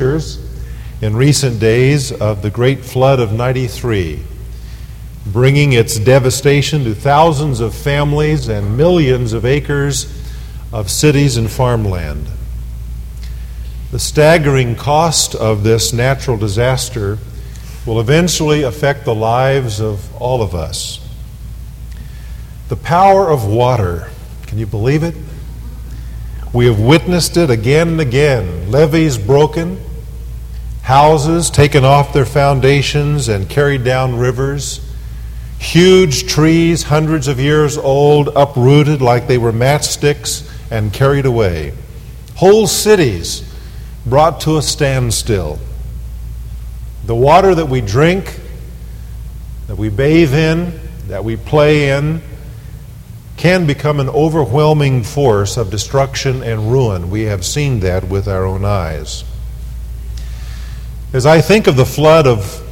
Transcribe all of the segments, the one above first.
in recent days of the Great Flood of 93, bringing its devastation to thousands of families and millions of acres of cities and farmland. The staggering cost of this natural disaster will eventually affect the lives of all of us. The power of water, can you believe it? We have witnessed it again and again. Levees broken, houses taken off their foundations and carried down rivers, huge trees, hundreds of years old, uprooted like they were matchsticks and carried away, whole cities brought to a standstill. The water that we drink, that we bathe in, that we play in, can become an overwhelming force of destruction and ruin. We have seen that with our own eyes. As I think of the flood of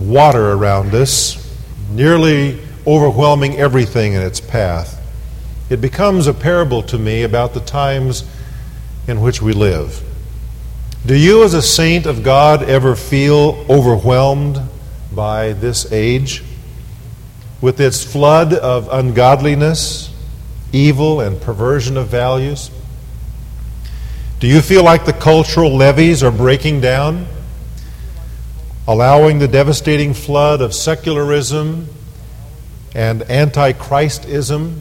water around us, nearly overwhelming everything in its path, it becomes a parable to me about the times in which we live. Do you, as a saint of God, ever feel overwhelmed by this age? With its flood of ungodliness, evil, and perversion of values? Do you feel like the cultural levees are breaking down, allowing the devastating flood of secularism and antichristism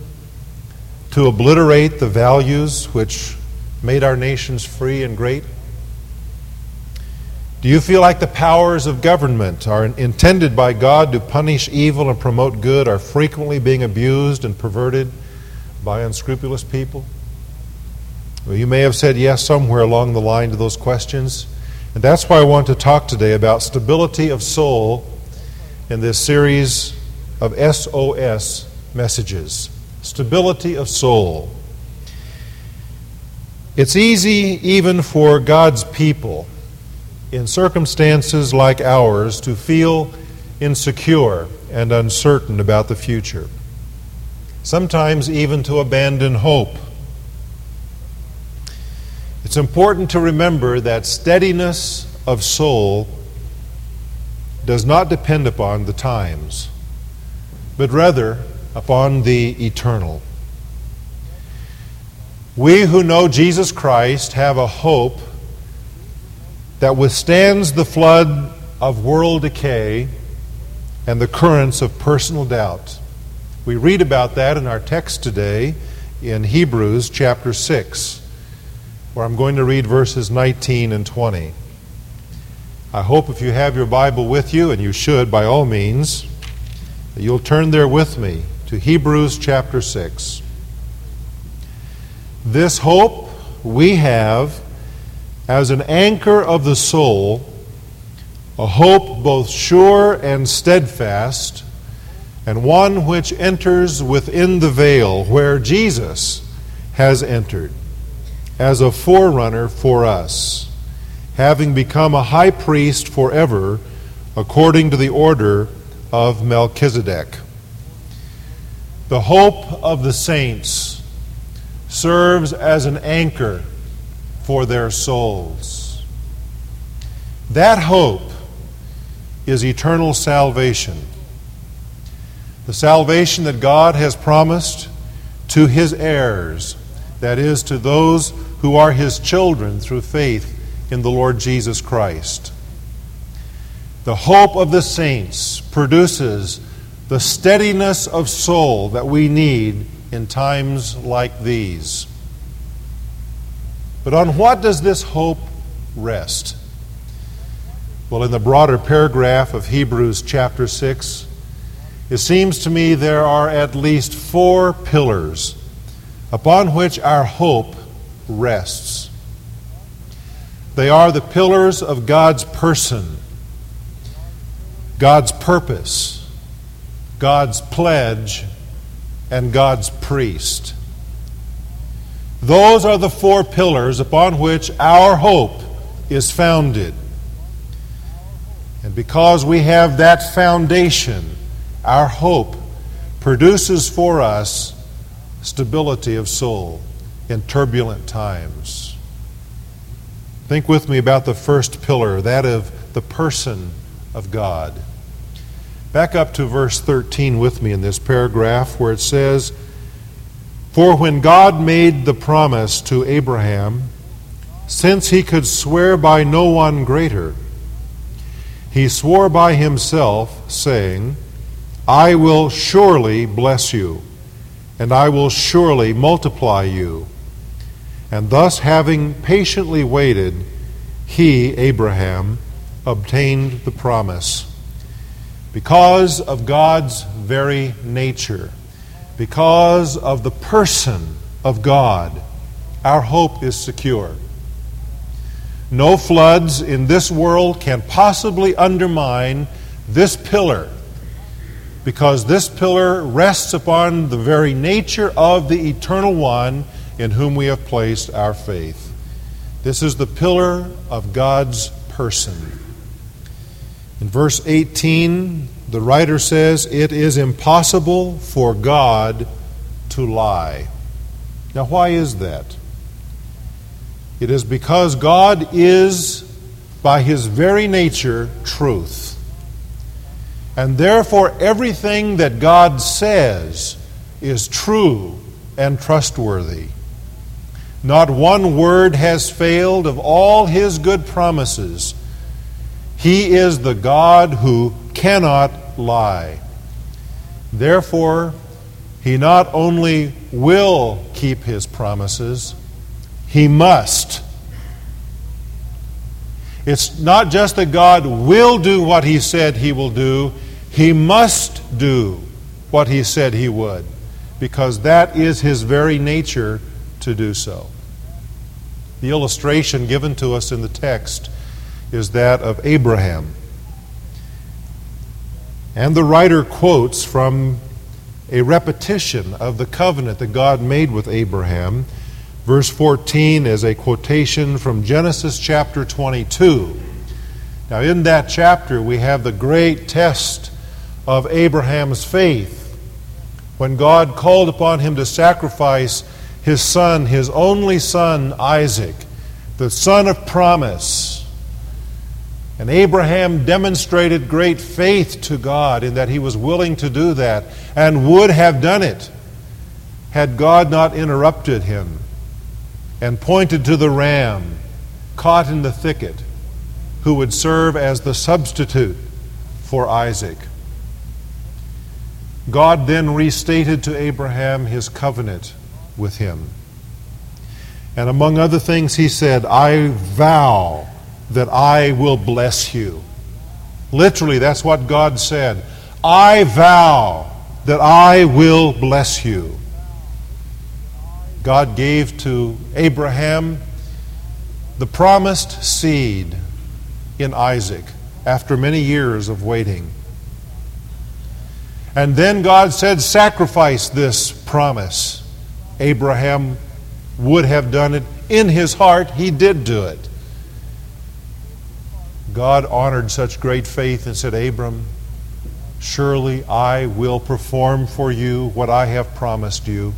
to obliterate the values which made our nations free and great? Do you feel like the powers of government are intended by God to punish evil and promote good are frequently being abused and perverted by unscrupulous people? Well, you may have said yes somewhere along the line to those questions. And that's why I want to talk today about stability of soul in this series of SOS messages. Stability of soul. It's easy, even for God's people, in circumstances like ours to feel insecure and uncertain about the future, sometimes even to abandon hope. It's important to remember that steadiness of soul does not depend upon the times, but rather upon the eternal. We who know Jesus Christ have a hope that withstands the flood of world decay and the currents of personal doubt. We read about that in our text today in Hebrews chapter 6, where I'm going to read verses 19 and 20. I hope if you have your Bible with you, and you should by all means, that you'll turn there with me to Hebrews chapter 6. This hope we have as an anchor of the soul, a hope both sure and steadfast, and one which enters within the veil where Jesus has entered as a forerunner for us, having become a high priest forever according to the order of Melchizedek. The hope of the saints serves as an anchor for their souls. That hope is eternal salvation. The salvation that God has promised to his heirs, that is, to those who are his children through faith in the Lord Jesus Christ. The hope of the saints produces the steadiness of soul that we need in times like these. But on what does this hope rest? Well, in the broader paragraph of Hebrews chapter 6, it seems to me there are at least four pillars upon which our hope rests. They are the pillars of God's person, God's purpose, God's pledge, and God's priest. Those are the four pillars upon which our hope is founded. And because we have that foundation, our hope produces for us stability of soul in turbulent times. Think with me about the first pillar, that of the person of God. Back up to verse 13 with me in this paragraph where it says, For when God made the promise to Abraham, since he could swear by no one greater, he swore by himself, saying, I will surely bless you, and I will surely multiply you. And thus, having patiently waited, he, Abraham, obtained the promise. Because of God's very nature, because of the person of God, our hope is secure. No floods in this world can possibly undermine this pillar because this pillar rests upon the very nature of the eternal one in whom we have placed our faith. This is the pillar of God's person. In verse 18, the writer says, It is impossible for God to lie. Now, why is that? It is because God is, by his very nature, truth. And therefore, everything that God says is true and trustworthy. Not one word has failed of all his good promises. He is the God who cannot lie. Therefore, he not only will keep his promises, he must. It's not just that God will do what He said He will do, He must do what He said He would, because that is His very nature to do so. The illustration given to us in the text is that of Abraham. And the writer quotes from a repetition of the covenant that God made with Abraham Verse 14 is a quotation from Genesis chapter 22. Now, in that chapter, we have the great test of Abraham's faith when God called upon him to sacrifice his son, his only son, Isaac, the son of promise. And Abraham demonstrated great faith to God in that he was willing to do that and would have done it had God not interrupted him and pointed to the ram caught in the thicket who would serve as the substitute for Isaac. God then restated to Abraham his covenant with him. And among other things, he said, I vow that I will bless you. Literally, that's what God said. I vow that I will bless you. God gave to Abraham the promised seed in Isaac after many years of waiting. And then God said, Sacrifice this promise. Abraham would have done it in his heart. He did do it. God honored such great faith and said, Abram, surely I will perform for you what I have promised you.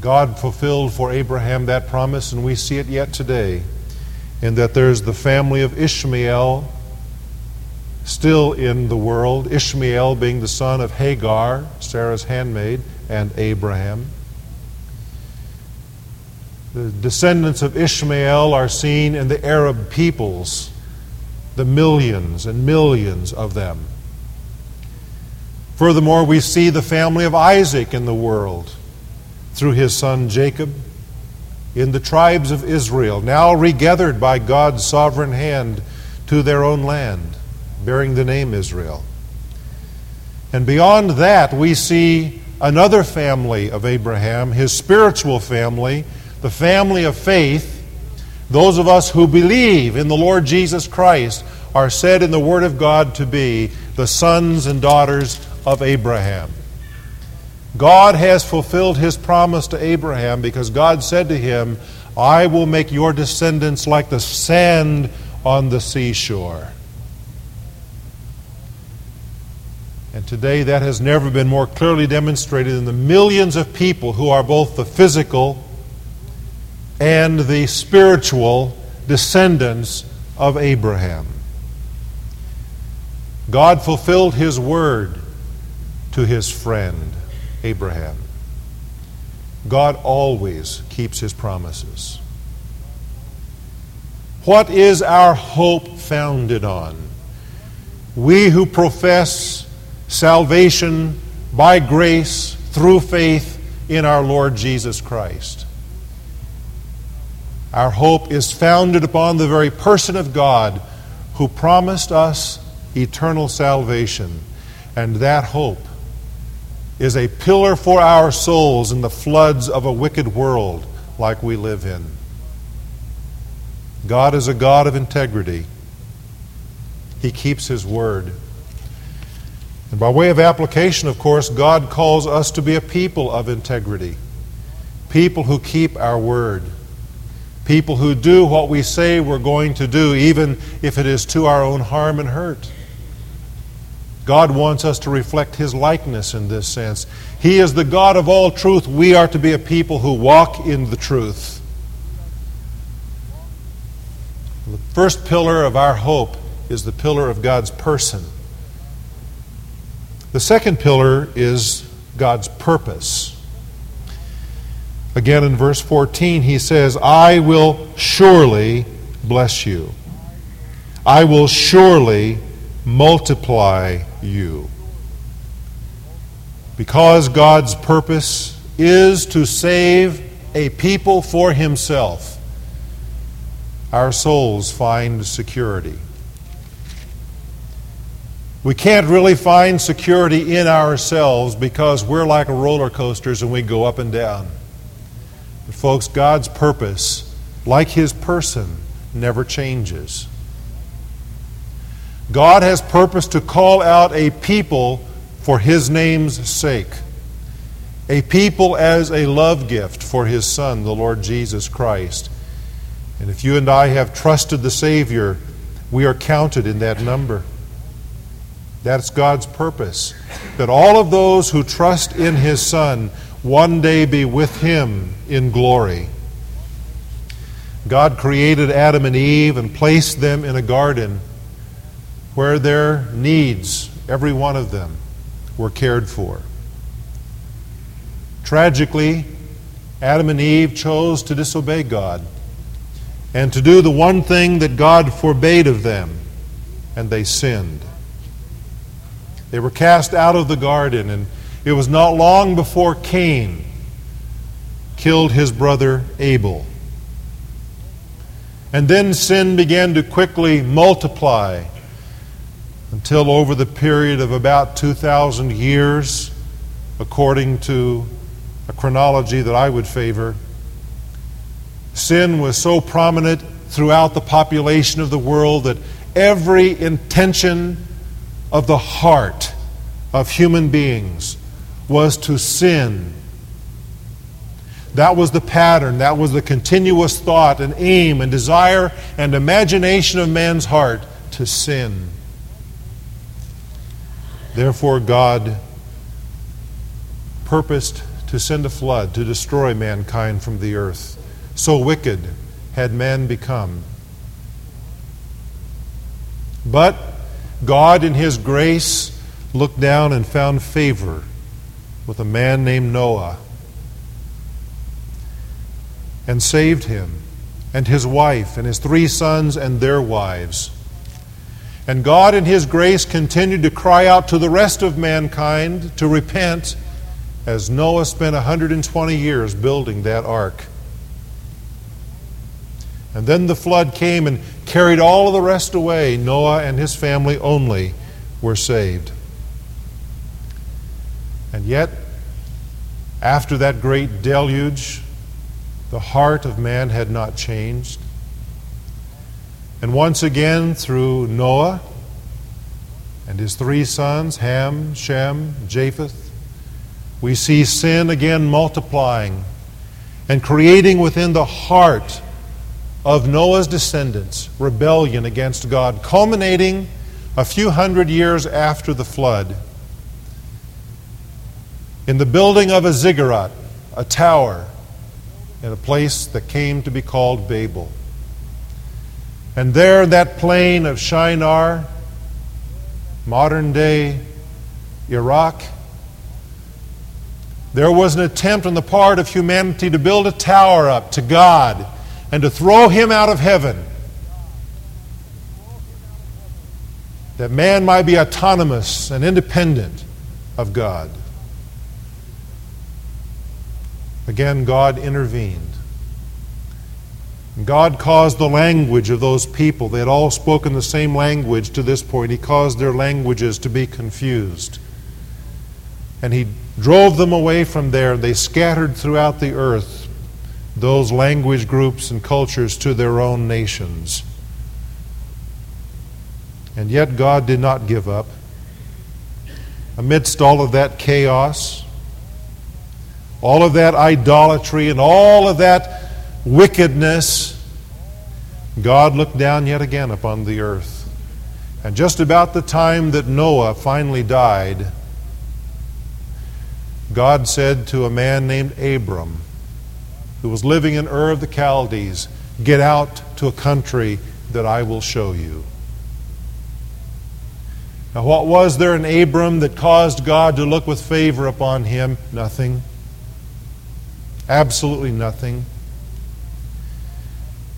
God fulfilled for Abraham that promise, and we see it yet today, in that there's the family of Ishmael still in the world, Ishmael being the son of Hagar, Sarah's handmaid, and Abraham. The descendants of Ishmael are seen in the Arab peoples, the millions and millions of them. Furthermore, we see the family of Isaac in the world through his son Jacob in the tribes of Israel, now regathered by God's sovereign hand to their own land, bearing the name Israel. And beyond that, we see another family of Abraham, his spiritual family, the family of faith. Those of us who believe in the Lord Jesus Christ are said in the Word of God to be the sons and daughters of Abraham. God has fulfilled his promise to Abraham because God said to him, I will make your descendants like the sand on the seashore. And today, that has never been more clearly demonstrated in the millions of people who are both the physical and the spiritual descendants of Abraham. God fulfilled his word to his friend Abraham. God always keeps his promises. What is our hope founded on? We who profess salvation by grace through faith in our Lord Jesus Christ. Our hope is founded upon the very person of God who promised us eternal salvation. And that hope is a pillar for our souls in the floods of a wicked world like we live in. God is a God of integrity. He keeps His word. And by way of application, of course, God calls us to be a people of integrity, people who keep our word, people who do what we say we're going to do, even if it is to our own harm and hurt. God wants us to reflect His likeness in this sense. He is the God of all truth. We are to be a people who walk in the truth. The first pillar of our hope is the pillar of God's person. The second pillar is God's purpose. Again, in verse 14, he says, I will surely bless you. I will surely multiply you. Because God's purpose is to save a people for himself, our souls find security. We can't really find security in ourselves because we're like roller coasters and we go up and down. But, folks, God's purpose, like His person, never changes. God has purposed to call out a people for His name's sake, a people as a love gift for His Son, the Lord Jesus Christ. And if you and I have trusted the Savior, we are counted in that number. That's God's purpose. That all of those who trust in His Son one day be with Him in glory. God created Adam and Eve and placed them in a garden where their needs, every one of them, were cared for. Tragically, Adam and Eve chose to disobey God and to do the one thing that God forbade of them, and they sinned. They were cast out of the garden, and it was not long before Cain killed his brother Abel. And then sin began to quickly multiply until over the period of about 2,000 years, according to a chronology that I would favor, sin was so prominent throughout the population of the world that every intention of the heart of human beings was to sin. That was the pattern, that was the continuous thought and aim and desire and imagination of man's heart to sin. Therefore, God purposed to send a flood to destroy mankind from the earth. So wicked had man become. But God, in His grace, looked down and found favor with a man named Noah and saved him and his wife and his three sons and their wives. And God, in His grace, continued to cry out to the rest of mankind to repent as Noah spent 120 years building that ark. And then the flood came and carried all of the rest away. Noah and his family only were saved. And yet, after that great deluge, the heart of man had not changed. And once again, through Noah and his three sons, Ham, Shem, Japheth, we see sin again multiplying and creating within the heart of Noah's descendants rebellion against God, culminating a few hundred years after the flood in the building of a ziggurat, a tower, in a place that came to be called Babel. And there, that plain of Shinar, modern day Iraq, there was an attempt on the part of humanity to build a tower up to God and to throw him out of heaven. That man might be autonomous and independent of God. Again, God intervened. God caused the language of those people, they had all spoken the same language to this point. He caused their languages to be confused. And He drove them away from there. and They scattered throughout the earth those language groups and cultures to their own nations. And yet God did not give up. Amidst all of that chaos, all of that idolatry, and all of that wickedness, God looked down yet again upon the earth. And just about the time that Noah finally died, God said to a man named Abram, who was living in Ur of the Chaldees, Get out to a country that I will show you. Now, what was there in Abram that caused God to look with favor upon him? Nothing. Absolutely nothing.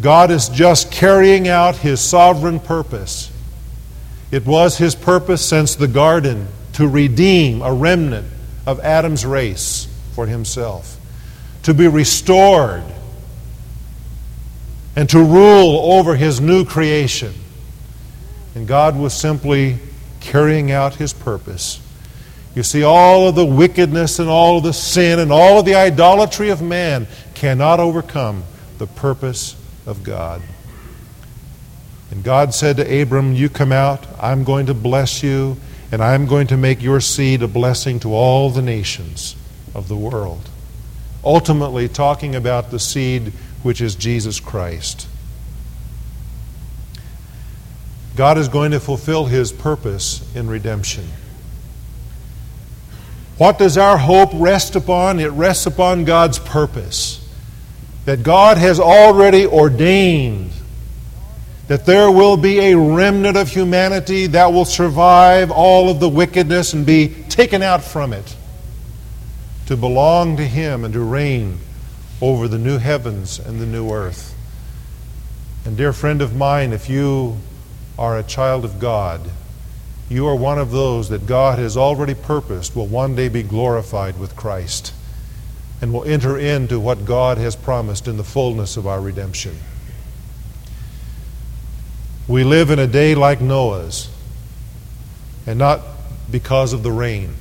God is just carrying out his sovereign purpose. It was his purpose since the garden to redeem a remnant of Adam's race for himself, to be restored, and to rule over his new creation. And God was simply carrying out his purpose. You see, all of the wickedness and all of the sin and all of the idolatry of man cannot overcome the purpose of God. And God said to Abram, You come out, I'm going to bless you and I am going to make your seed a blessing to all the nations of the world. Ultimately, talking about the seed which is Jesus Christ. God is going to fulfill his purpose in redemption. What does our hope rest upon? It rests upon God's purpose. That God has already ordained that there will be a remnant of humanity that will survive all of the wickedness and be taken out from it to belong to Him and to reign over the new heavens and the new earth. And, dear friend of mine, if you are a child of God, you are one of those that God has already purposed will one day be glorified with Christ and will enter into what God has promised in the fullness of our redemption. We live in a day like Noah's, and not because of the rain.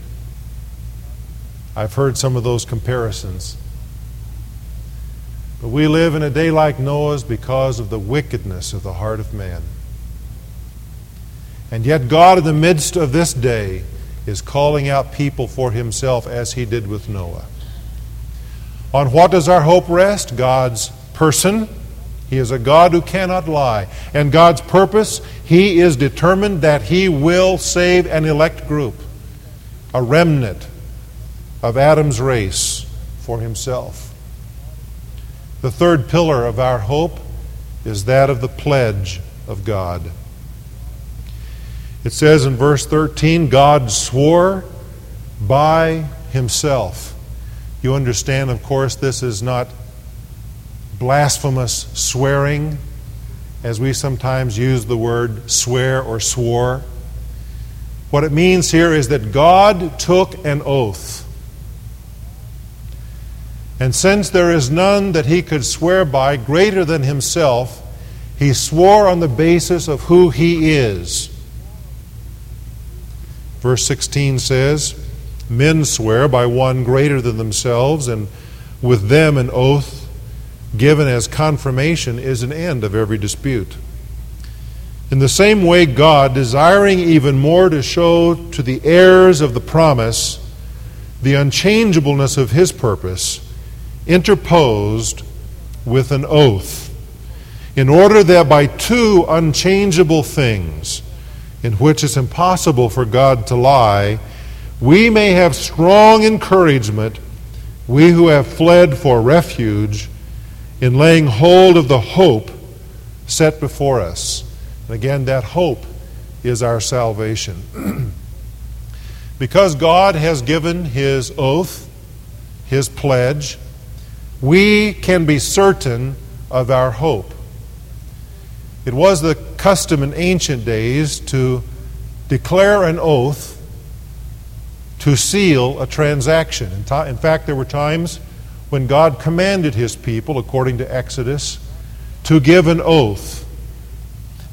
I've heard some of those comparisons. But we live in a day like Noah's because of the wickedness of the heart of man. And yet, God, in the midst of this day, is calling out people for himself as he did with Noah. On what does our hope rest? God's person he is a God who cannot lie. And God's purpose, He is determined that He will save an elect group, a remnant of Adam's race for Himself. The third pillar of our hope is that of the pledge of God. It says in verse 13, God swore by Himself. You understand, of course, this is not blasphemous swearing, as we sometimes use the word swear or swore. What it means here is that God took an oath. And since there is none that he could swear by greater than himself, he swore on the basis of who he is. Verse 16 says, Men swear by one greater than themselves, and with them an oath given as confirmation is an end of every dispute. In the same way, God, desiring even more to show to the heirs of the promise the unchangeableness of his purpose, interposed with an oath, in order that by two unchangeable things, in which it's impossible for God to lie, we may have strong encouragement, we who have fled for refuge in laying hold of the hope set before us. And again, that hope is our salvation. because God has given His oath, His pledge, we can be certain of our hope. It was the custom in ancient days to declare an oath to seal a transaction. In, fact, there were times when God commanded his people, according to Exodus, to give an oath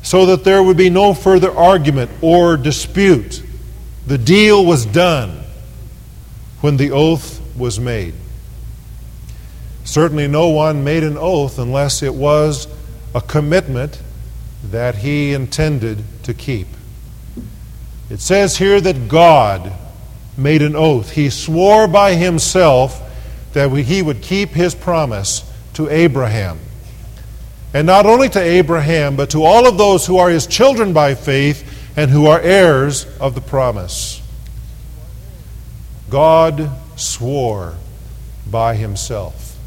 so that there would be no further argument or dispute. The deal was done when the oath was made. Certainly, no one made an oath unless it was a commitment that he intended to keep. It says here that God made an oath. He swore by himself that he would keep his promise to Abraham. And not only to Abraham, but to all of those who are his children by faith and who are heirs of the promise. God swore by himself.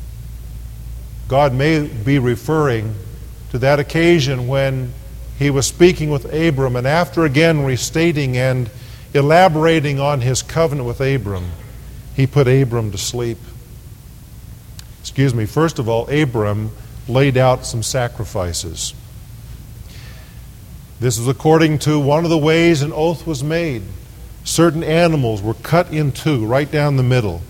God may be referring to that occasion when he was speaking with Abram, and after again restating and elaborating on his covenant with Abram, he put Abram to sleep. Excuse me, first of all, Abram laid out some sacrifices. This is according to one of the ways an oath was made. Certain animals were cut in two, right down the middle,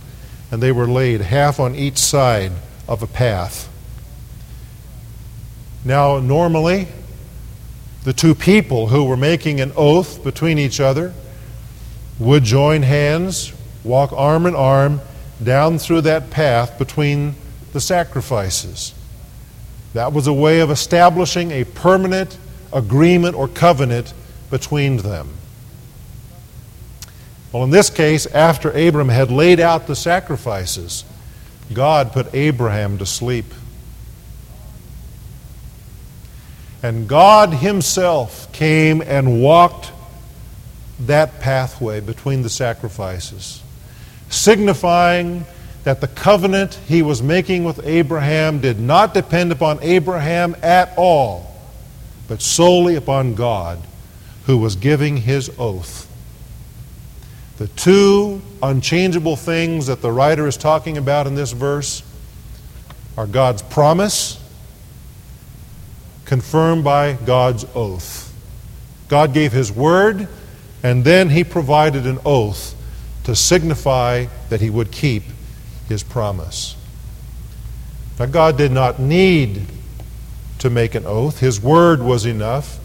and they were laid half on each side of a path. Now, normally, the two people who were making an oath between each other would join hands, walk arm in arm down through that path between the sacrifices. That was a way of establishing a permanent agreement or covenant between them. Well, in this case, after Abram had laid out the sacrifices, God put Abraham to sleep. And God Himself came and walked that pathway between the sacrifices, signifying that the covenant He was making with Abraham did not depend upon Abraham at all, but solely upon God, who was giving His oath. The two unchangeable things that the writer is talking about in this verse are God's promise confirmed by God's oath. God gave His word, and then He provided an oath to signify that He would keep His promise. Now, God did not need to make an oath, His word was enough.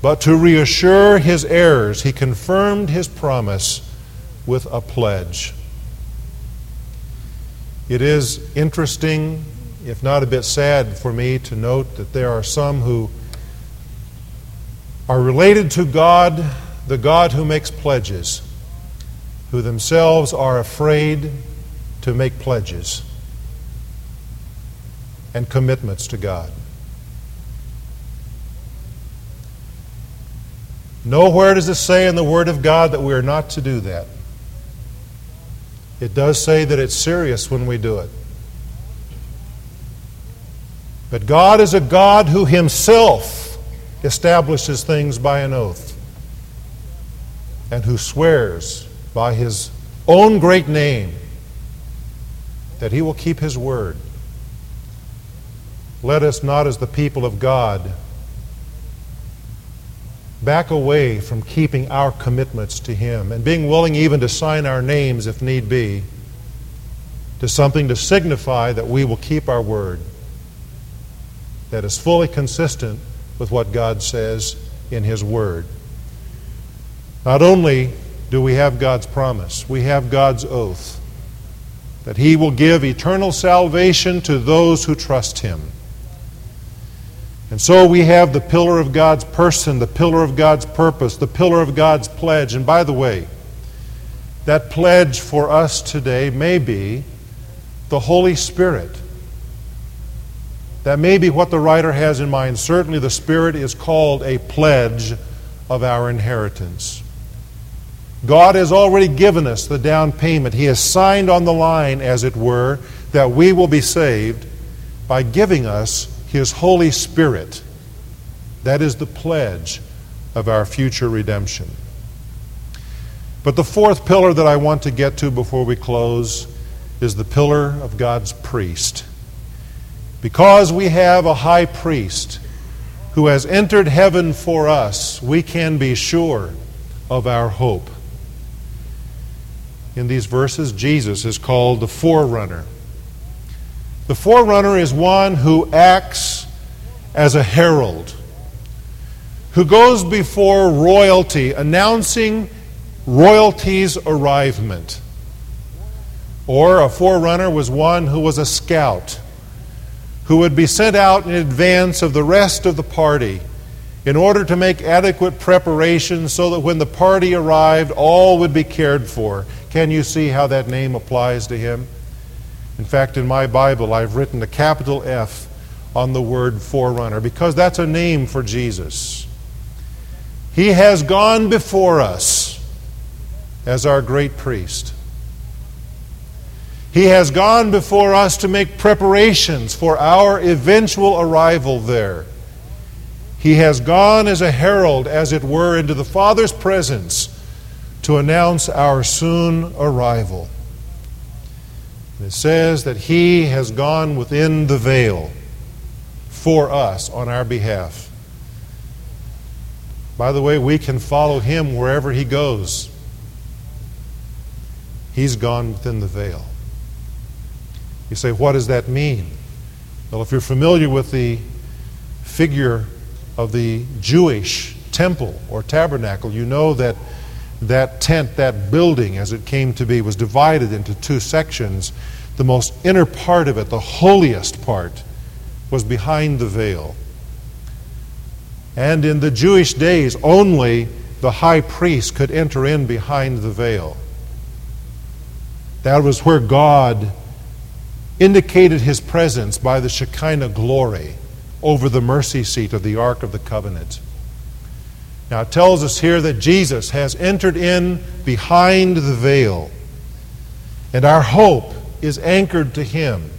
But to reassure His heirs, He confirmed His promise with a pledge. It is interesting if not a bit sad for me to note that there are some who are related to God, the God who makes pledges, who themselves are afraid to make pledges and commitments to God. Nowhere does it say in the Word of God that we are not to do that. It does say that it's serious when we do it. But God is a God who himself establishes things by an oath and who swears by his own great name that he will keep his word. Let us not, as the people of God, back away from keeping our commitments to him and being willing even to sign our names if need be to something to signify that we will keep our word that is fully consistent with what God says in His Word. Not only do we have God's promise, we have God's oath that He will give eternal salvation to those who trust Him. And so we have the pillar of God's person, the pillar of God's purpose, the pillar of God's pledge. And by the way, that pledge for us today may be the Holy Spirit that may be what the writer has in mind. Certainly, the Spirit is called a pledge of our inheritance. God has already given us the down payment. He has signed on the line, as it were, that we will be saved. by giving us His Holy Spirit. That is the pledge of our future redemption. But the fourth pillar that I want to get to before we close is the pillar of God's priest. Because we have a high priest who has entered heaven for us, we can be sure of our hope. In these verses, Jesus is called the forerunner. The forerunner is one who acts as a herald, who goes before royalty announcing royalty's arrivement. Or a forerunner was one who was a scout, who would be sent out in advance of the rest of the party in order to make adequate preparations so that when the party arrived, all would be cared for. Can you see how that name applies to him? In fact, in my Bible, I've written a capital F on the word forerunner because that's a name for Jesus. He has gone before us as our great priest. He has gone before us to make preparations for our eventual arrival there. He has gone as a herald, as it were, into the Father's presence to announce our soon arrival. it says that He has gone within the veil for us on our behalf. By the way, we can follow Him wherever He goes. He's gone within the veil. You say, what does that mean? Well, if you're familiar with the figure of the Jewish temple or tabernacle, you know that that tent, that building as it came to be, was divided into two sections. The most inner part of it, the holiest part, was behind the veil. And in the Jewish days, only the high priest could enter in behind the veil. That was where God indicated his presence by the Shekinah glory over the mercy seat of the Ark of the Covenant. Now it tells us here that Jesus has entered in behind the veil, and our hope is anchored to him.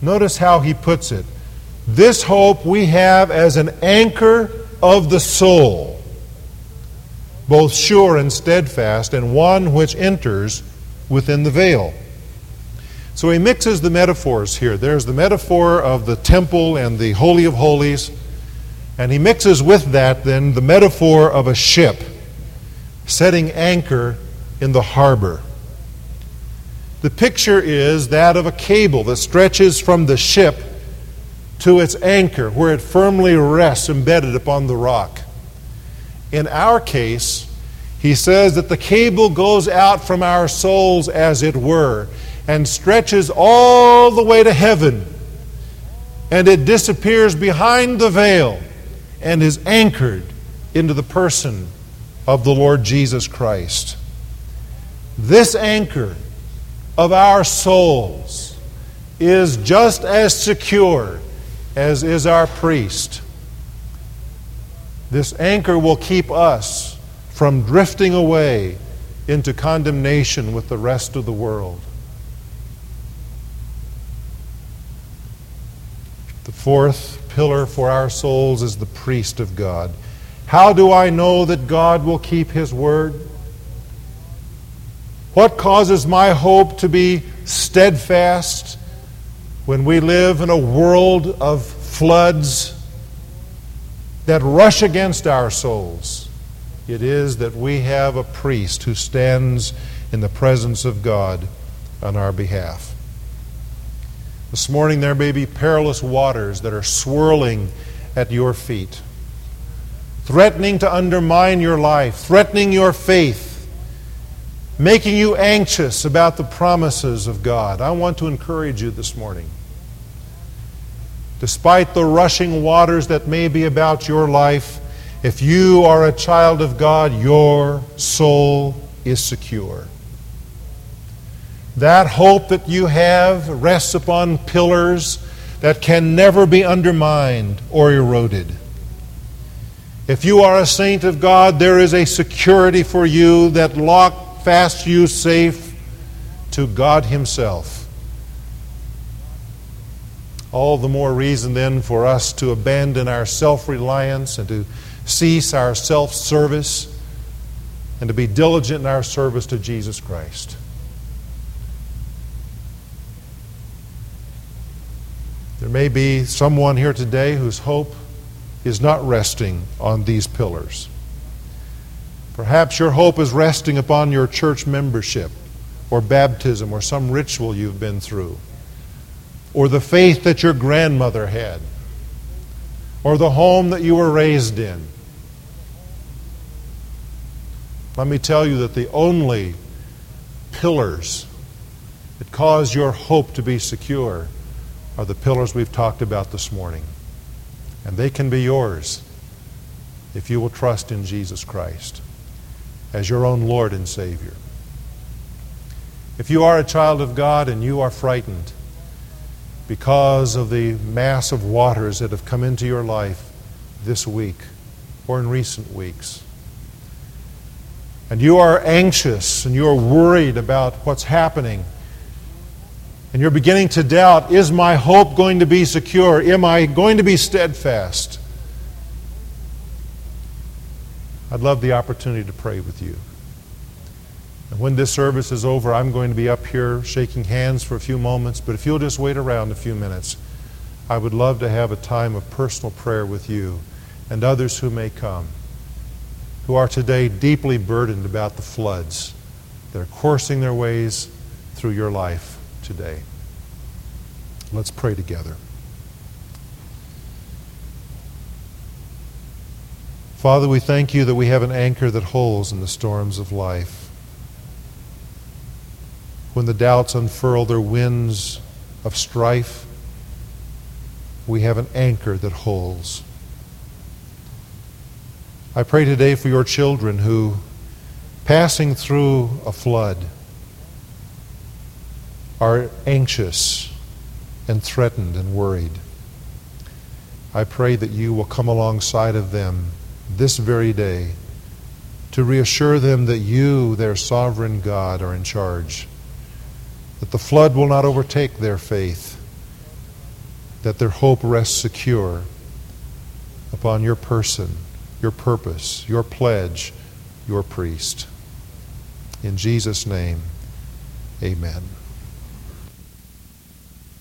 Notice how he puts it. This hope we have as an anchor of the soul, both sure and steadfast, and one which enters within the veil. So he mixes the metaphors here. There's the metaphor of the temple and the Holy of Holies, and he mixes with that then the metaphor of a ship setting anchor in the harbor. The picture is that of a cable that stretches from the ship to its anchor, where it firmly rests embedded upon the rock. In our case, he says that the cable goes out from our souls, as it were, and stretches all the way to heaven. And it disappears behind the veil and is anchored into the person of the Lord Jesus Christ. This anchor of our souls is just as secure as is our priest. This anchor will keep us from drifting away into condemnation with the rest of the world. Fourth pillar for our souls is the priest of God. How do I know that God will keep his word? What causes my hope to be steadfast when we live in a world of floods that rush against our souls? it is that we have a priest who stands in the presence of God on our behalf. This morning, there may be perilous waters that are swirling at your feet, threatening to undermine your life, threatening your faith, making you anxious about the promises of God. I want to encourage you this morning. Despite the rushing waters that may be about your life, if you are a child of God, your soul is secure. That hope that you have rests upon pillars that can never be undermined or eroded. If you are a saint of God, there is a security for you that lock fast you safe to God Himself. All the more reason then for us to abandon our self reliance and to cease our self service and to be diligent in our service to Jesus Christ. There may be someone here today whose hope is not resting on these pillars. Perhaps your hope is resting upon your church membership or baptism or some ritual you've been through or the faith that your grandmother had or the home that you were raised in. Let me tell you that the only pillars that cause your hope to be secure are the pillars we've talked about this morning. And they can be yours if you will trust in Jesus Christ as your own Lord and Savior. If you are a child of God and you are frightened because of the mass of waters that have come into your life this week or in recent weeks, and you are anxious and you are worried about what's happening, and you're beginning to doubt is my hope going to be secure? Am I going to be steadfast? I'd love the opportunity to pray with you. And when this service is over, I'm going to be up here shaking hands for a few moments, but if you'll just wait around a few minutes, I would love to have a time of personal prayer with you and others who may come, who are today deeply burdened about the floods that are coursing their ways through your life today. Let's pray together. Father, we thank you that we have an anchor that holds in the storms of life. When the doubts unfurl their winds of strife, we have an anchor that holds. I pray today for your children who, passing through a flood, are anxious and threatened and worried. I pray that you will come alongside of them this very day to reassure them that you, their sovereign God, are in charge, that the flood will not overtake their faith, that their hope rests secure upon your person, your purpose, your pledge, your priest. In Jesus' name, amen.